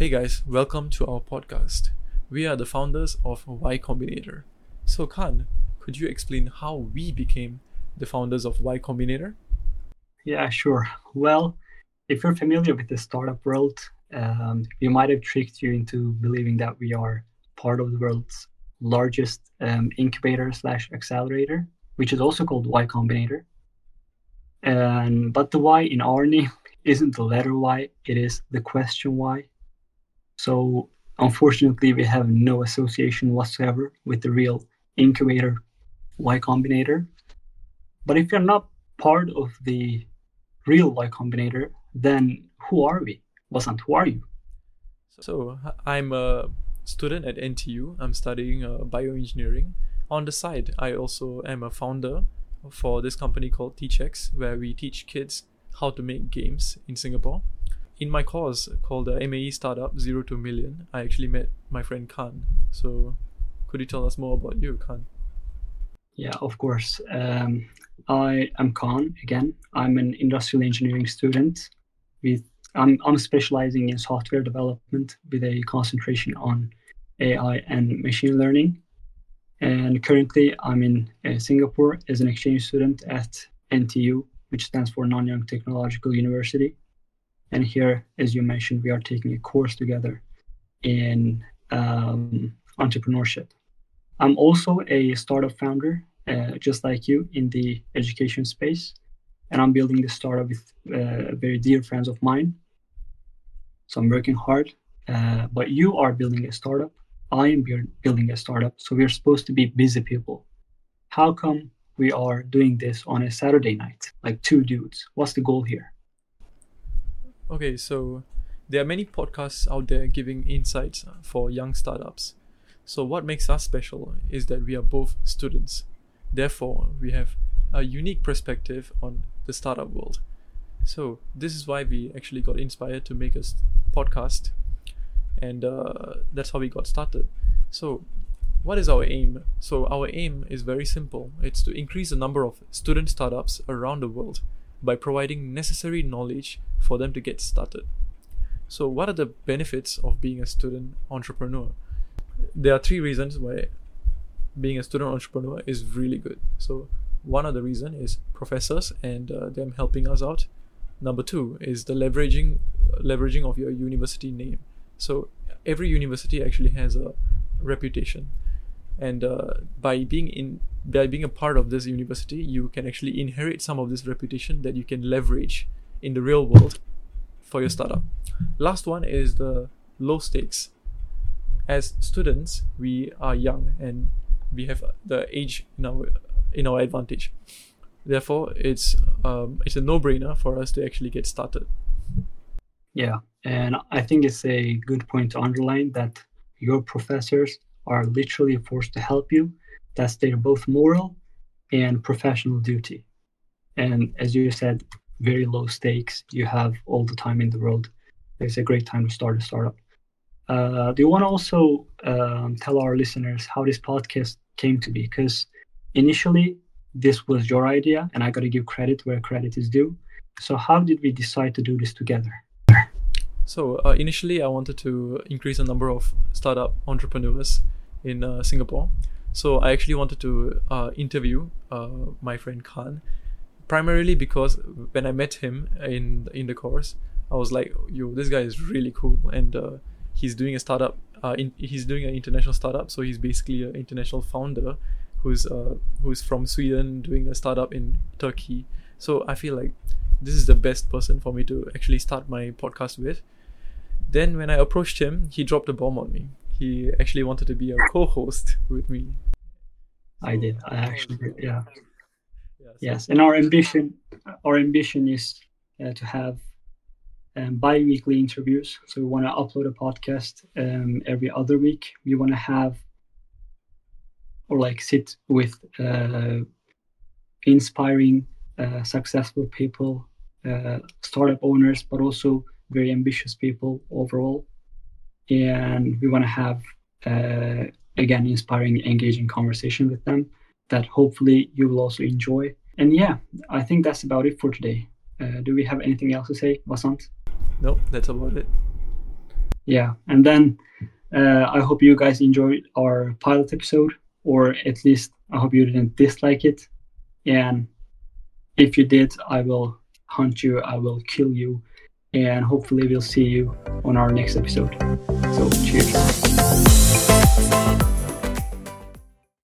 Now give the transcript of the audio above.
Hey guys, welcome to our podcast. We are the founders of Y Combinator. So, Kaan, could you explain how we became the founders of Y Combinator? Yeah, sure. Well, if you're familiar with the startup world, um, you might have tricked you into believing that we are part of the world's largest um, incubator slash accelerator, which is also called Y Combinator. And but the Y in our name isn't the letter Y; it is the question why. So unfortunately, we have no association whatsoever with the real incubator Y Combinator. But if you're not part of the real Y Combinator, then who are we? Vasant, who are you? So I'm a student at NTU. I'm studying uh, bioengineering. On the side, I also am a founder for this company called Teachex, where we teach kids how to make games in Singapore in my course called the MAE Startup Zero to Million, I actually met my friend Kaan. So, could you tell us more about you, Kaan? Yeah, of course. Um, I am Kaan again. I'm an industrial engineering student. With I'm I'm specializing in software development with a concentration on AI and machine learning. And currently, I'm in uh, Singapore as an exchange student at NTU, which stands for Nanyang Technological University. And here, as you mentioned, we are taking a course together in um, entrepreneurship. I'm also a startup founder, uh, just like you, in the education space. And I'm building this startup with uh, very dear friends of mine. So I'm working hard. Uh, but you are building a startup. I am building a startup. So we're supposed to be busy people. How come we are doing this on a Saturday night, like two dudes? What's the goal here? Okay, so there are many podcasts out there giving insights for young startups. So, what makes us special is that we are both students. Therefore, we have a unique perspective on the startup world. So, this is why we actually got inspired to make a podcast, and uh, that's how we got started. So, what is our aim? So, our aim is very simple it's to increase the number of student startups around the world by providing necessary knowledge for them to get started. So, what are the benefits of being a student entrepreneur? There are three reasons why being a student entrepreneur is really good. So, one of the reason is professors and uh, them helping us out. Number two is the leveraging leveraging of your university name. So every university actually has a reputation, and uh, by being in by being a part of this university, you can actually inherit some of this reputation that you can leverage in the real world for your startup. Last one is the low stakes. As students, we are young and we have the age in our in our advantage. Therefore, it's um, it's a no-brainer for us to actually get started. Yeah, and I think it's a good point to underline that your professors are literally forced to help you that's their both moral and professional duty. And as you said, very low stakes. You have all the time in the world. It's a great time to start a startup. Uh, do you want to also um, tell our listeners how this podcast came to be? Because initially, this was your idea, and I got to give credit where credit is due. So, how did we decide to do this together? So, uh, initially, I wanted to increase the number of startup entrepreneurs in uh, Singapore. So I actually wanted to uh, interview uh, my friend Kaan, primarily because when I met him in in the course, I was like, "Yo, this guy is really cool," and uh, he's doing a startup. Uh, in, he's doing an international startup, so he's basically an international founder who's who's from Sweden doing a startup in Turkey. So I feel like this is the best person for me to actually start my podcast with. Then when I approached him, he dropped a bomb on me he actually wanted to be a co-host with me. I did. I actually did. Yeah. yeah so yes, and our ambition, our ambition is uh, to have um, bi-weekly interviews. So we want to upload a podcast um, every other week. We want to have or like sit with uh, inspiring, uh, successful people, uh, startup owners, but also very ambitious people overall and we want to have uh, again inspiring engaging conversation with them that hopefully you will also enjoy. And yeah i think that's about it for today. Uh, do we have anything else to say vasant? No that's about it. Yeah and then uh, i hope you guys enjoyed our pilot episode or at least i hope you didn't dislike it. And if you did i will hunt you i will kill you and hopefully we'll see you on our next episode. So, cheers.